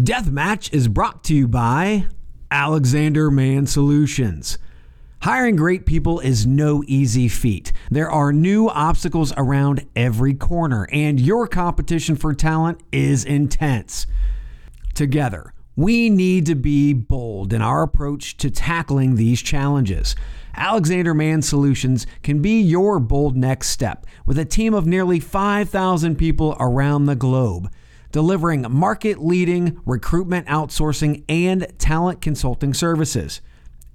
Deathmatch is brought to you by Alexander Mann Solutions. Hiring great people is no easy feat. There are new obstacles around every corner, and your competition for talent is intense. Together, we need to be bold in our approach to tackling these challenges. Alexander Mann Solutions can be your bold next step with a team of nearly 5,000 people around the globe, delivering market leading recruitment outsourcing and talent consulting services.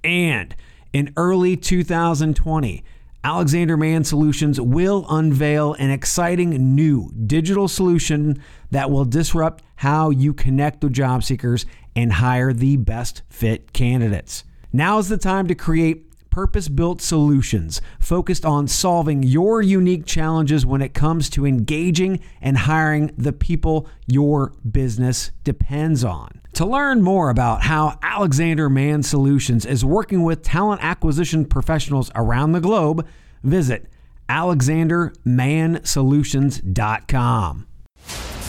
And in early 2020, Alexander Mann Solutions will unveil an exciting new digital solution that will disrupt how you connect with job seekers and hire the best fit candidates. Now is the time to create purpose built solutions focused on solving your unique challenges when it comes to engaging and hiring the people your business depends on. To learn more about how Alexander Mann Solutions is working with talent acquisition professionals around the globe, visit alexandermannsolutions.com.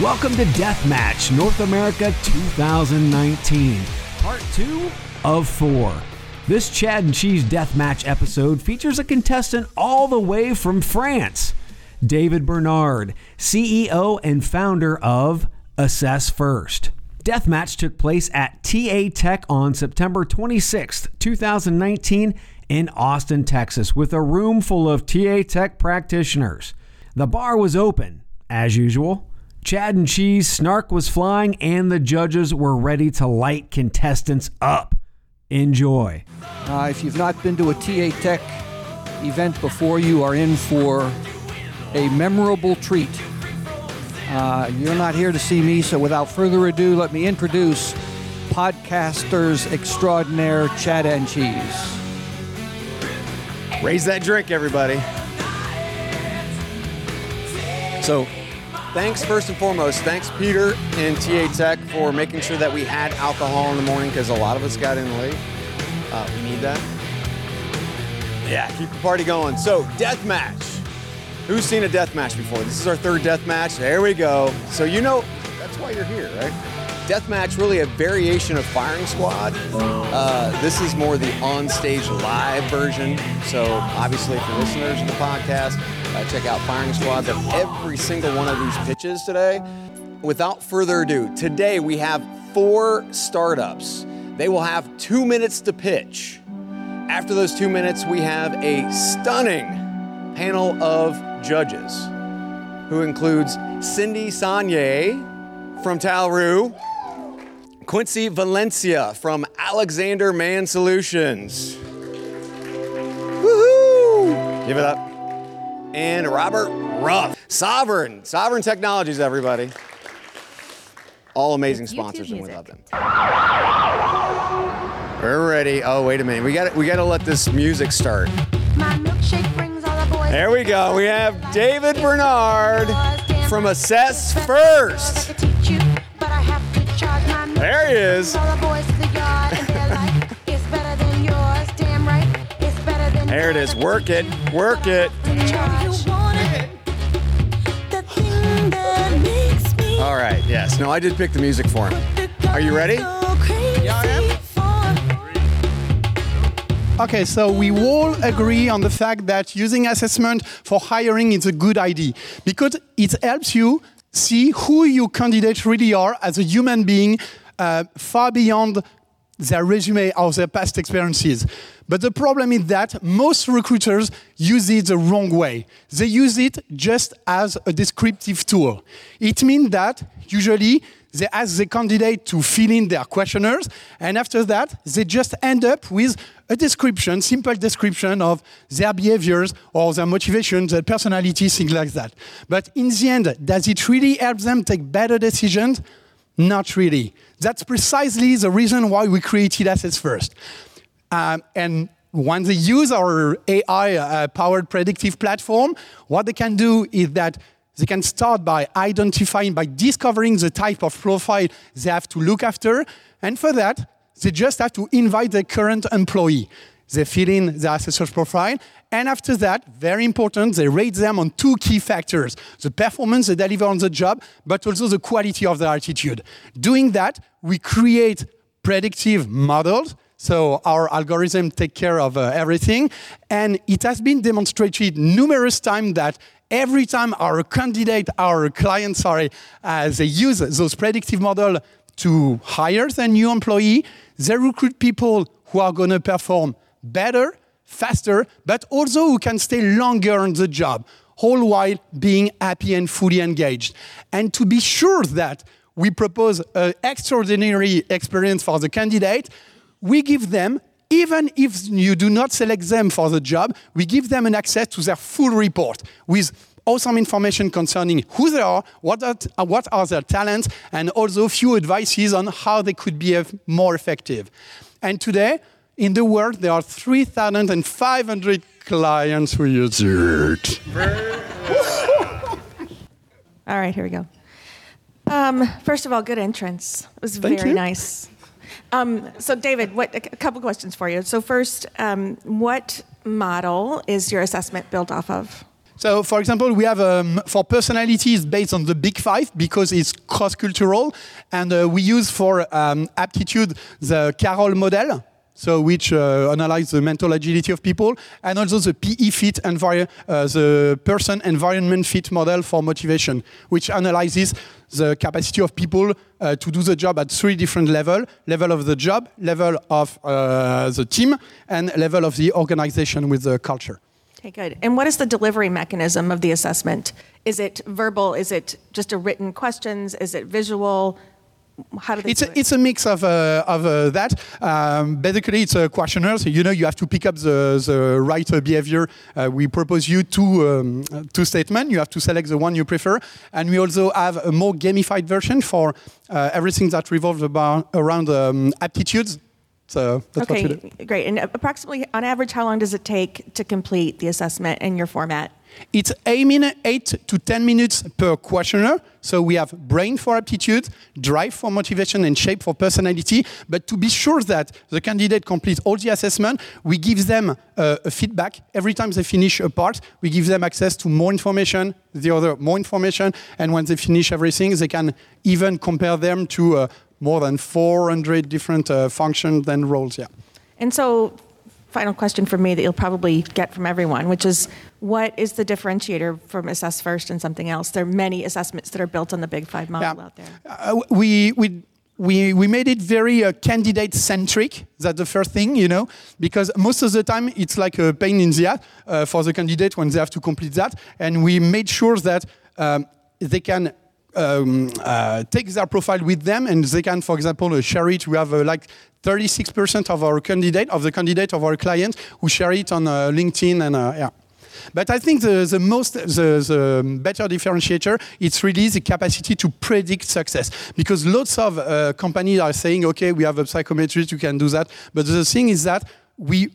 Welcome to Deathmatch North America 2019, part two of four. This Chad and Cheese Deathmatch episode features a contestant all the way from France, David Bernard, CEO and founder of Assess First. Deathmatch took place at TA Tech on September 26, 2019, in Austin, Texas, with a room full of TA Tech practitioners. The bar was open, as usual. Chad and Cheese, snark was flying, and the judges were ready to light contestants up. Enjoy. Uh, if you've not been to a TA Tech event before, you are in for a memorable treat. Uh, you're not here to see me, so without further ado, let me introduce podcasters extraordinaire Chad and Cheese. Raise that drink, everybody. So, thanks first and foremost. Thanks, Peter and TA Tech, for making sure that we had alcohol in the morning because a lot of us got in late. Uh, we need that. Yeah, keep the party going. So, death match. Who's seen a death match before? This is our third death match. There we go. So, you know, that's why you're here, right? Deathmatch, really a variation of Firing Squad. Uh, this is more the on-stage live version. So obviously, for listeners of the podcast, uh, check out Firing Squad. But every single one of these pitches today. Without further ado, today we have four startups. They will have two minutes to pitch. After those two minutes, we have a stunning panel of judges, who includes Cindy Sanye from Talroo, Quincy Valencia from Alexander Mann Solutions. Woohoo! Give it up. And Robert Ruff. Sovereign. Sovereign Technologies, everybody. All amazing YouTube sponsors, and we music. love them. We're ready. Oh, wait a minute. We got we got to let this music start. My milkshake brings all the boys. There we go. We have David Bernard from Assess First. There he is. There it is. Work it. Work it. All right. Yes. No, I did pick the music for him. Are you ready? Okay, so we all agree on the fact that using assessment for hiring is a good idea because it helps you see who your candidates really are as a human being uh, far beyond their resume or their past experiences. But the problem is that most recruiters use it the wrong way. They use it just as a descriptive tool. It means that usually they ask the candidate to fill in their questionnaires, and after that, they just end up with a description, simple description of their behaviors or their motivations, their personality, things like that. But in the end, does it really help them take better decisions? Not really. That's precisely the reason why we created Assess First. Um, and when they use our AI uh, powered predictive platform, what they can do is that they can start by identifying, by discovering the type of profile they have to look after. And for that, they just have to invite their current employee. They fill in the Assess First profile. And after that, very important, they rate them on two key factors the performance they deliver on the job, but also the quality of their attitude. Doing that, we create predictive models so our algorithm take care of uh, everything. And it has been demonstrated numerous times that every time our candidate, our client, sorry, uh, they use those predictive model to hire their new employee, they recruit people who are going to perform better, faster, but also who can stay longer on the job, all while being happy and fully engaged. And to be sure that we propose an extraordinary experience for the candidate, we give them, even if you do not select them for the job, we give them an access to their full report with awesome information concerning who they are, what are, what are their talents, and also few advices on how they could be more effective. And today, in the world, there are 3,500 clients who use it. all right, here we go. Um, first of all, good entrance. It was Thank very you. nice. Um, so, David, what, a couple questions for you. So, first, um, what model is your assessment built off of? So, for example, we have um, for personalities based on the Big Five because it's cross-cultural, and uh, we use for um, aptitude the Carroll model. So, which uh, analyze the mental agility of people, and also the PE fit envir- uh, the person environment fit model for motivation, which analyzes the capacity of people uh, to do the job at three different level: level of the job, level of uh, the team, and level of the organization with the culture. Okay, good. And what is the delivery mechanism of the assessment? Is it verbal? Is it just a written questions? Is it visual? How do they It's do a, it? it's a mix of, uh, of uh, that. Um, basically, it's a questionnaire. So, you know, you have to pick up the, the right behavior. Uh, we propose you two, um, two statements. You have to select the one you prefer. And we also have a more gamified version for uh, everything that revolves about, around um, aptitudes. So that's what okay, great. And approximately, on average, how long does it take to complete the assessment in your format? It's aiming 8 to 10 minutes per questionnaire. So we have brain for aptitude, drive for motivation, and shape for personality. But to be sure that the candidate completes all the assessment, we give them uh, a feedback. Every time they finish a part, we give them access to more information, the other more information. And when they finish everything, they can even compare them to uh, more than 400 different uh, functions and roles. Yeah. And so, final question for me that you'll probably get from everyone, which is what is the differentiator from Assess First and something else? There are many assessments that are built on the Big Five model Yeah. out there. Uh, we, we, we, we made it very uh, candidate centric. That's the first thing, you know, because most of the time it's like a pain in the ass uh, for the candidate when they have to complete that. And we made sure that um, they can um, uh, take their profile with them and they can, for example, uh, share it. We have uh, like 36% of our candidate, of the candidate of our clients who share it on uh, LinkedIn and uh, yeah. But I think the, the most, the, the better differentiator, it's really the capacity to predict success. Because lots of uh, companies are saying, okay, we have a psychometrist, you can do that. But the thing is that we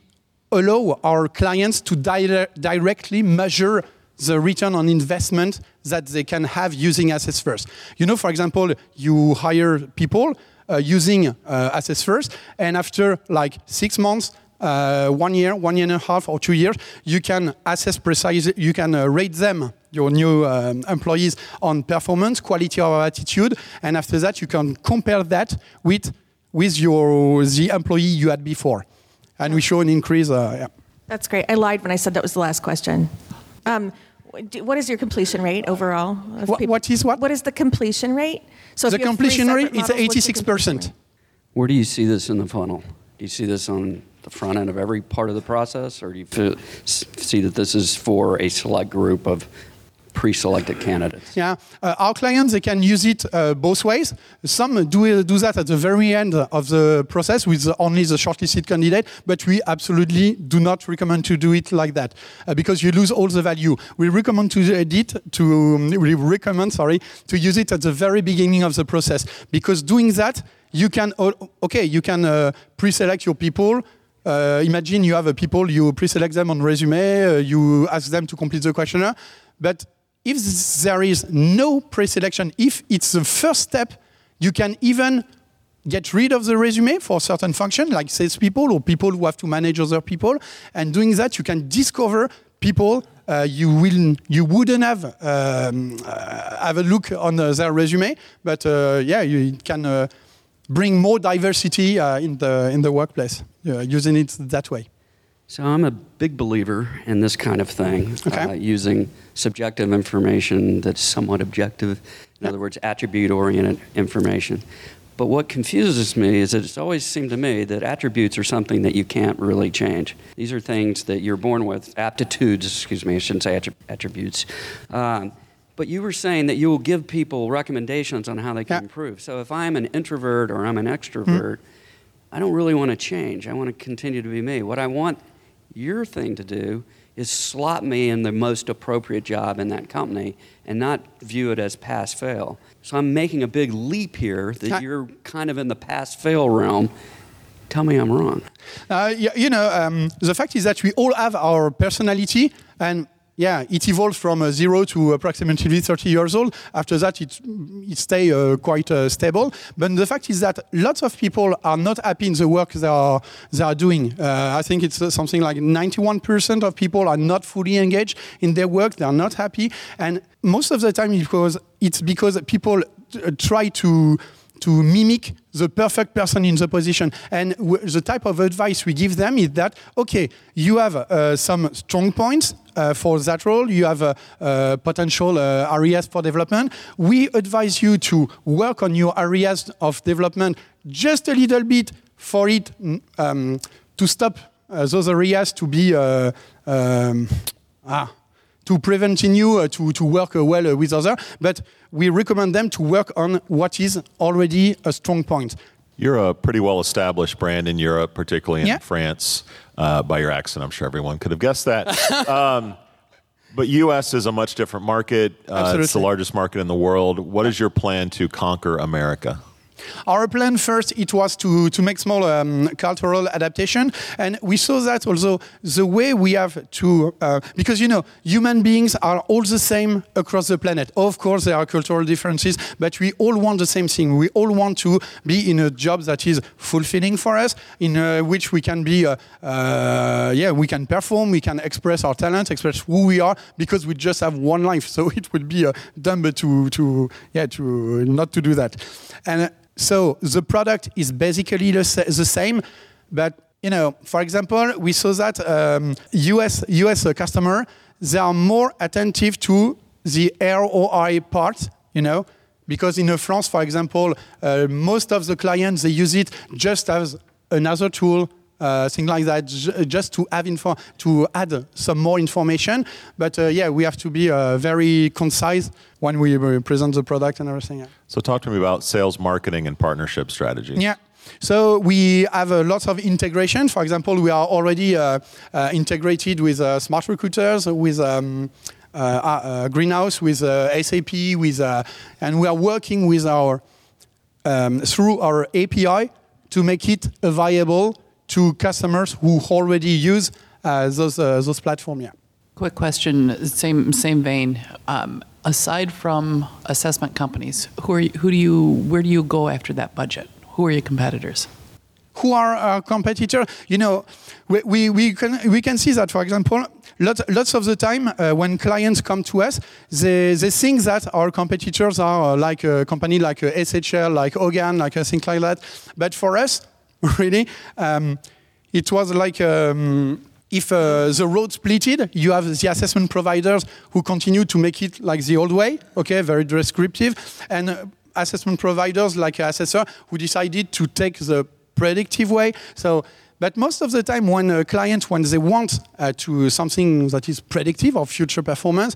allow our clients to dire- directly measure the return on investment that they can have using Assess First. You know, for example, you hire people uh, using uh, Assess First, and after like six months, uh, one year, one year and a half, or two years, you can assess precisely, you can uh, rate them, your new um, employees, on performance, quality of attitude, and after that, you can compare that with, with your, the employee you had before. And we show an increase. Uh, yeah. That's great. I lied when I said that was the last question. Um, what is your completion rate overall? What- what is what? What is the completion rate? So the you have three completion rate separate is models, what's the 86%. Where do you see this in the funnel? Do you see this on the front end of every part of the process, or do you feel, see that this is for a select group of pre-selected candidates. Yeah, uh, our clients they can use it uh, both ways. Some do do that at the very end of the process with only the shortlisted candidate, but we absolutely do not recommend to do it like that uh, because you lose all the value. We recommend to edit to um, we recommend sorry to use it at the very beginning of the process because doing that you can okay you can uh, pre-select your people. Uh, imagine you have a people, you pre-select them on resume, uh, you ask them to complete the questionnaire, but if there is no pre-selection, if it's the first step, you can even get rid of the resume for certain function, like salespeople or people who have to manage other people. And doing that, you can discover people uh, you will you wouldn't have um, uh, have a look on uh, their resume, but uh, yeah, you can uh, bring more diversity uh, in the in the workplace using it that way. So I'm a big believer in this kind of thing, okay. uh, using subjective information that's somewhat objective. In other words, attribute-oriented information. But what confuses me is that it's always seemed to me that attributes are something that you can't really change. These are things that you're born with, aptitudes, excuse me, I shouldn't say attributes. Um, but you were saying that you will give people recommendations on how they can yeah. improve. So if I'm an introvert or I'm an extrovert, mm. I don't really want to change. I want to continue to be me. What I want your thing to do is slot me in the most appropriate job in that company and not view it as pass fail. So I'm making a big leap here that you're kind of in the pass fail realm. Tell me I'm wrong. Uh, you know, um, the fact is that we all have our personality, and yeah, it evolved from uh, zero to approximately 30 years old. After that, it, it stayed uh, quite uh, stable. But the fact is that lots of people are not happy in the work they are, they are doing. Uh, I think it's uh, something like 91% of people are not fully engaged in their work. They are not happy. And most of the time, because it's because people uh, try to to mimic the perfect person in the position. And the type of advice we give them is that, okay, you have uh, some strong points uh, for that role, you have a potential uh, areas for development. We advise you to work on your areas of development just a little bit for it um, to stop uh, those areas to be uh, um, ah, to prevent you uh, to, to work uh, well uh, with others, but we recommend them to work on what is already a strong point. You're a pretty well established brand in Europe, particularly in yeah. France. Uh, by your accent, I'm sure everyone could have guessed that. um, but U.S. is a much different market. Uh, it's the largest market in the world. What is your plan to conquer America? Our plan first, it was to, to make small um, cultural adaptation. And we saw that also the way we have to, uh, because you know, human beings are all the same across the planet. Of course, there are cultural differences, but we all want the same thing. We all want to be in a job that is fulfilling for us, in uh, which we can be, uh, uh yeah, we can perform, we can express our talent, express who we are, because we just have one life. So it would be uh, dumb to, to, yeah, to not to do that. And so the product is basically the, the same, but you know, for example, we saw that um, US US customer they are more attentive to the ROI part, you know, because in France, for example, uh, most of the clients they use it just as another tool uh, things like that, just to have info, to add some more information. But uh, yeah, we have to be uh, very concise when we present the product and everything. So talk to me about sales, marketing, and partnership strategies. Yeah. So we have a lot of integration. For example, we are already uh, uh, integrated with uh, SmartRecruiters, with um, Greenhouse, with SAP, with, and we are working with our um, through our API to make it available to customers who already use uh, those uh, those platforms. Yeah. Quick question, same same vein. Um, aside from assessment companies, who are you, who do you where do you go after that budget? Who are your competitors? Who are our competitors? You know, we, we, we, can, we can see that, for example, lots, lots of the time uh, when clients come to us, they, they think that our competitors are uh, like a company like a SHL, like Hogan, like a thing like that. But for us, really. Um, it was like um, if uh, the road splitted, you have the assessment providers who continue to make it like the old way, okay, very descriptive, and uh, assessment providers like Assess First who decided to take the predictive way. So, but most of the time, when a client, when they want uh, to something that is predictive of future performance,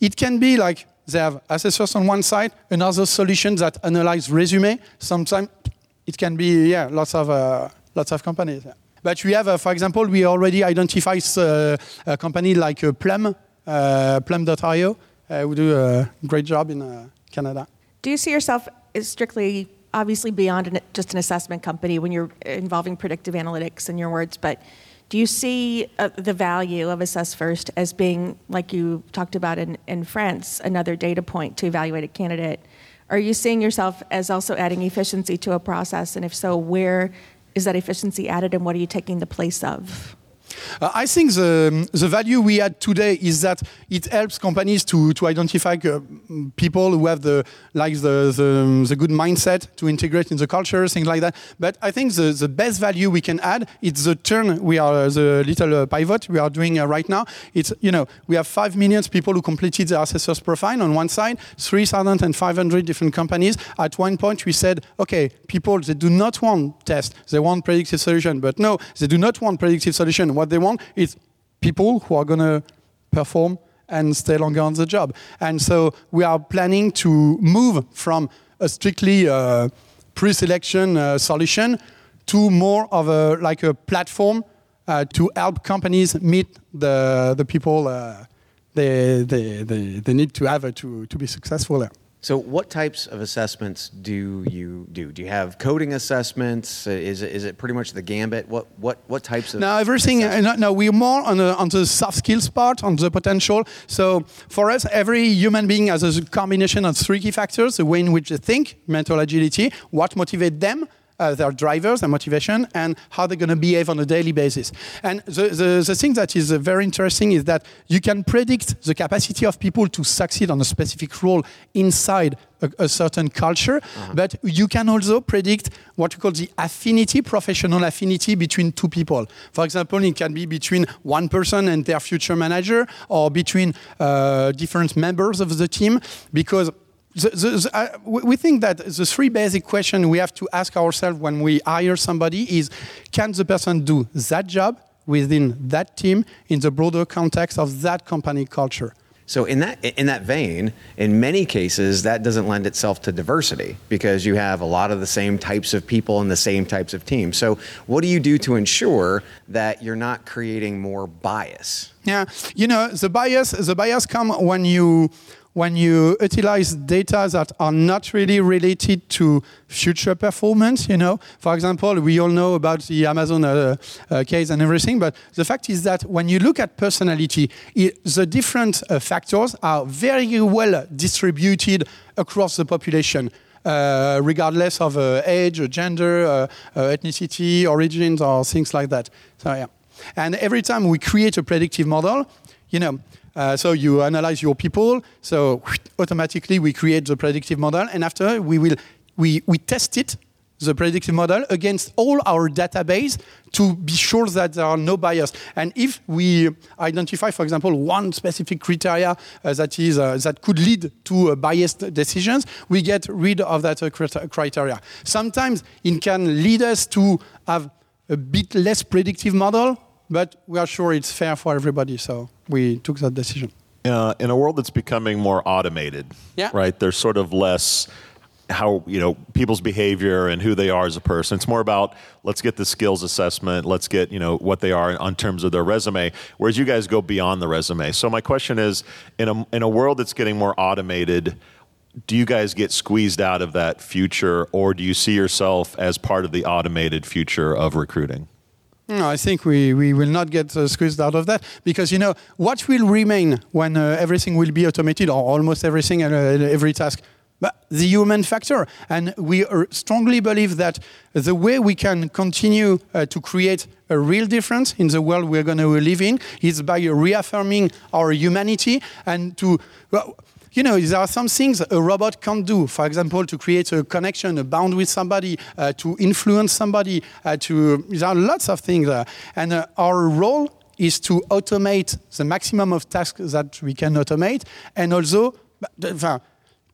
it can be like they have Assess First on one side, another solution that analyze resume. Sometimes it can be yeah, lots of uh, lots of companies. But we have, uh, for example, we already identify uh, a company like Plum, Plum.io, who do a great job in Canada. Do you see yourself as strictly, obviously beyond an, just an assessment company when you're involving predictive analytics in your words, but do you see uh, the value of Assess First as being, like you talked about in, in France, another data point to evaluate a candidate? Are you seeing yourself as also adding efficiency to a process? And if so, where is that efficiency added and what are you taking the place of? Uh, I think the, the value we add today is that it helps companies to, to identify uh, people who have the like the, the, the, good mindset to integrate in the culture, things like that. But I think the, the best value we can add is the turn we are the little uh, pivot we are doing uh, right now. It's you know we have five million people who completed the Assess First profile on one side, three thousand and five hundred different companies. At one point we said, okay, people they do not want tests, they want predictive solution, but no, they do not want predictive solution. What they want is people who are going to perform and stay longer on the job. And so we are planning to move from a strictly uh, pre-selection uh, solution to more of a like a platform uh, to help companies meet the the people uh, they, they, they, they need to have to, to be successful there. So, what types of assessments do you do? Do you have coding assessments? Is it, is it pretty much the gambit? What what what types of? No, everything. Uh, no, no, we're more on the on the soft skills part, on the potential. So, for us, every human being has a combination of three key factors: the way in which they think, mental agility, what motivates them, uh, their drivers, their motivation, and how they're going to behave on a daily basis. And the, the, the thing that is uh, very interesting is that you can predict the capacity of people to succeed on a specific role inside a, a certain culture, uh-huh. but you can also predict what we call the affinity, professional affinity between two people. For example, it can be between one person and their future manager, or between uh, different members of the team, because the, the, the, uh, we think that the three basic questions we have to ask ourselves when we hire somebody is can the person do that job within that team in the broader context of that company culture? So in that in that vein, in many cases, that doesn't lend itself to diversity because you have a lot of the same types of people and the same types of teams. So what do you do to ensure that you're not creating more bias? Yeah, you know the bias the bias come when you when you utilize data that are not really related to future performance, you know, for example, we all know about the Amazon uh, uh, case and everything, but the fact is that when you look at personality, it, the different uh, factors are very well distributed across the population. Uh, regardless of uh, age, or gender, uh, ethnicity, origins, or things like that. So yeah, and every time we create a predictive model, you know, uh, so you analyze your people. So automatically we create the predictive model, and after we will we, we test it, the predictive model, against all our database to be sure that there are no bias. And if we identify, for example, one specific criteria uh, that is uh, that could lead to uh, biased decisions, we get rid of that uh, criteria. Sometimes it can lead us to have a bit less predictive model but we are sure it's fair for everybody, so we took that decision. Uh, in a world that's becoming more automated, yeah. right? There's sort of less how you know people's behavior and who they are as a person. It's more about let's get the skills assessment, let's get you know what they are on terms of their resume. Whereas you guys go beyond the resume. So my question is, in a in a world that's getting more automated, do you guys get squeezed out of that future, or do you see yourself as part of the automated future of recruiting? No, I think we, we will not get uh, squeezed out of that because you know what will remain when uh, everything will be automated or almost everything and uh, every task? But the human factor. And we strongly believe that the way we can continue uh, to create a real difference in the world we're going to live in is by reaffirming our humanity and to well, you know, there are some things a robot can't do. For example, to create a connection, a bond with somebody, uh, to influence somebody, uh, to, there are lots of things. Uh, and uh, our role is to automate the maximum of tasks that we can automate and also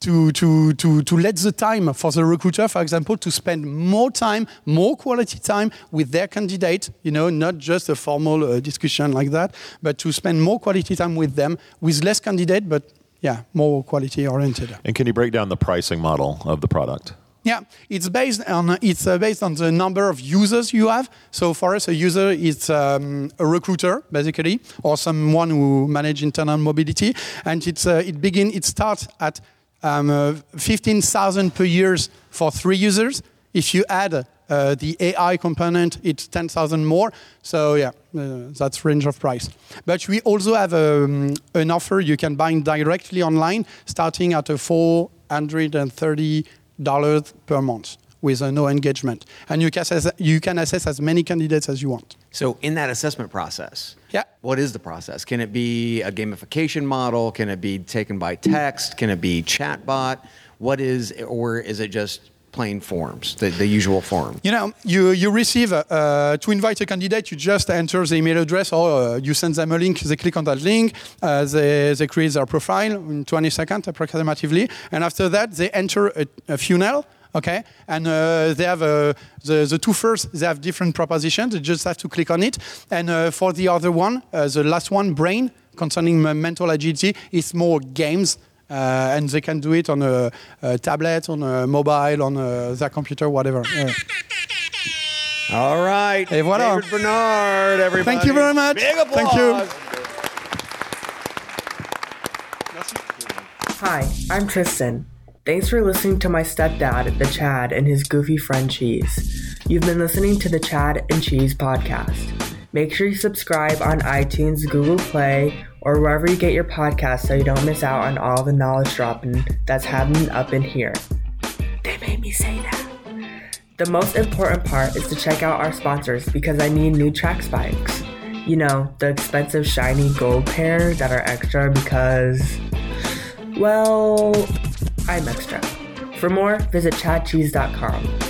to, to, to, to let the time for the recruiter, for example, to spend more time, more quality time with their candidate, you know, not just a formal uh, discussion like that, but to spend more quality time with them with less candidate, but yeah, more quality oriented. And can you break down the pricing model of the product? Yeah, it's based on it's uh, based on the number of users you have. So for us, a user is um, a recruiter basically, or someone who manage internal mobility, and it's uh, it begin it starts at um, uh, fifteen thousand per year for three users. If you add uh, the AI component, it's 10,000 more. So yeah, uh, that's range of price. But we also have um, an offer you can buy directly online, starting at a 430 dollars per month with uh, no engagement, and you can assess, you can assess as many candidates as you want. So, in that assessment process, Yeah. what is the process? Can it be a gamification model? Can it be taken by text? Can it be chatbot? What is, or is it just plain forms, the, the usual form? You know, you, you receive, uh, to invite a candidate, you just enter the email address or uh, you send them a link, they click on that link, uh, they, they create their profile in 20 seconds approximately, and after that, they enter a, a funnel, okay? And uh, they have, uh, the, the two first, they have different propositions, they just have to click on it. And uh, for the other one, uh, the last one, brain, concerning mental agility, is more games. Uh, and they can do it on a, a tablet, on a mobile, on a, their computer, whatever. Yeah. All right. Et voilà. David Bernard, everybody. Thank you very much. Big applause. Thank you. Hi, I'm Tristan. Thanks for listening to my stepdad, the Chad, and his goofy friend Cheese. You've been listening to the Chad and Cheese podcast. Make sure you subscribe on iTunes, Google Play, or wherever you get your podcasts so you don't miss out on all the knowledge dropping that's happening up in here. They made me say that. The most important part is to check out our sponsors because I need new track spikes. You know, the expensive shiny gold pair that are extra because, well, I'm extra. For more, visit chadcheese.com.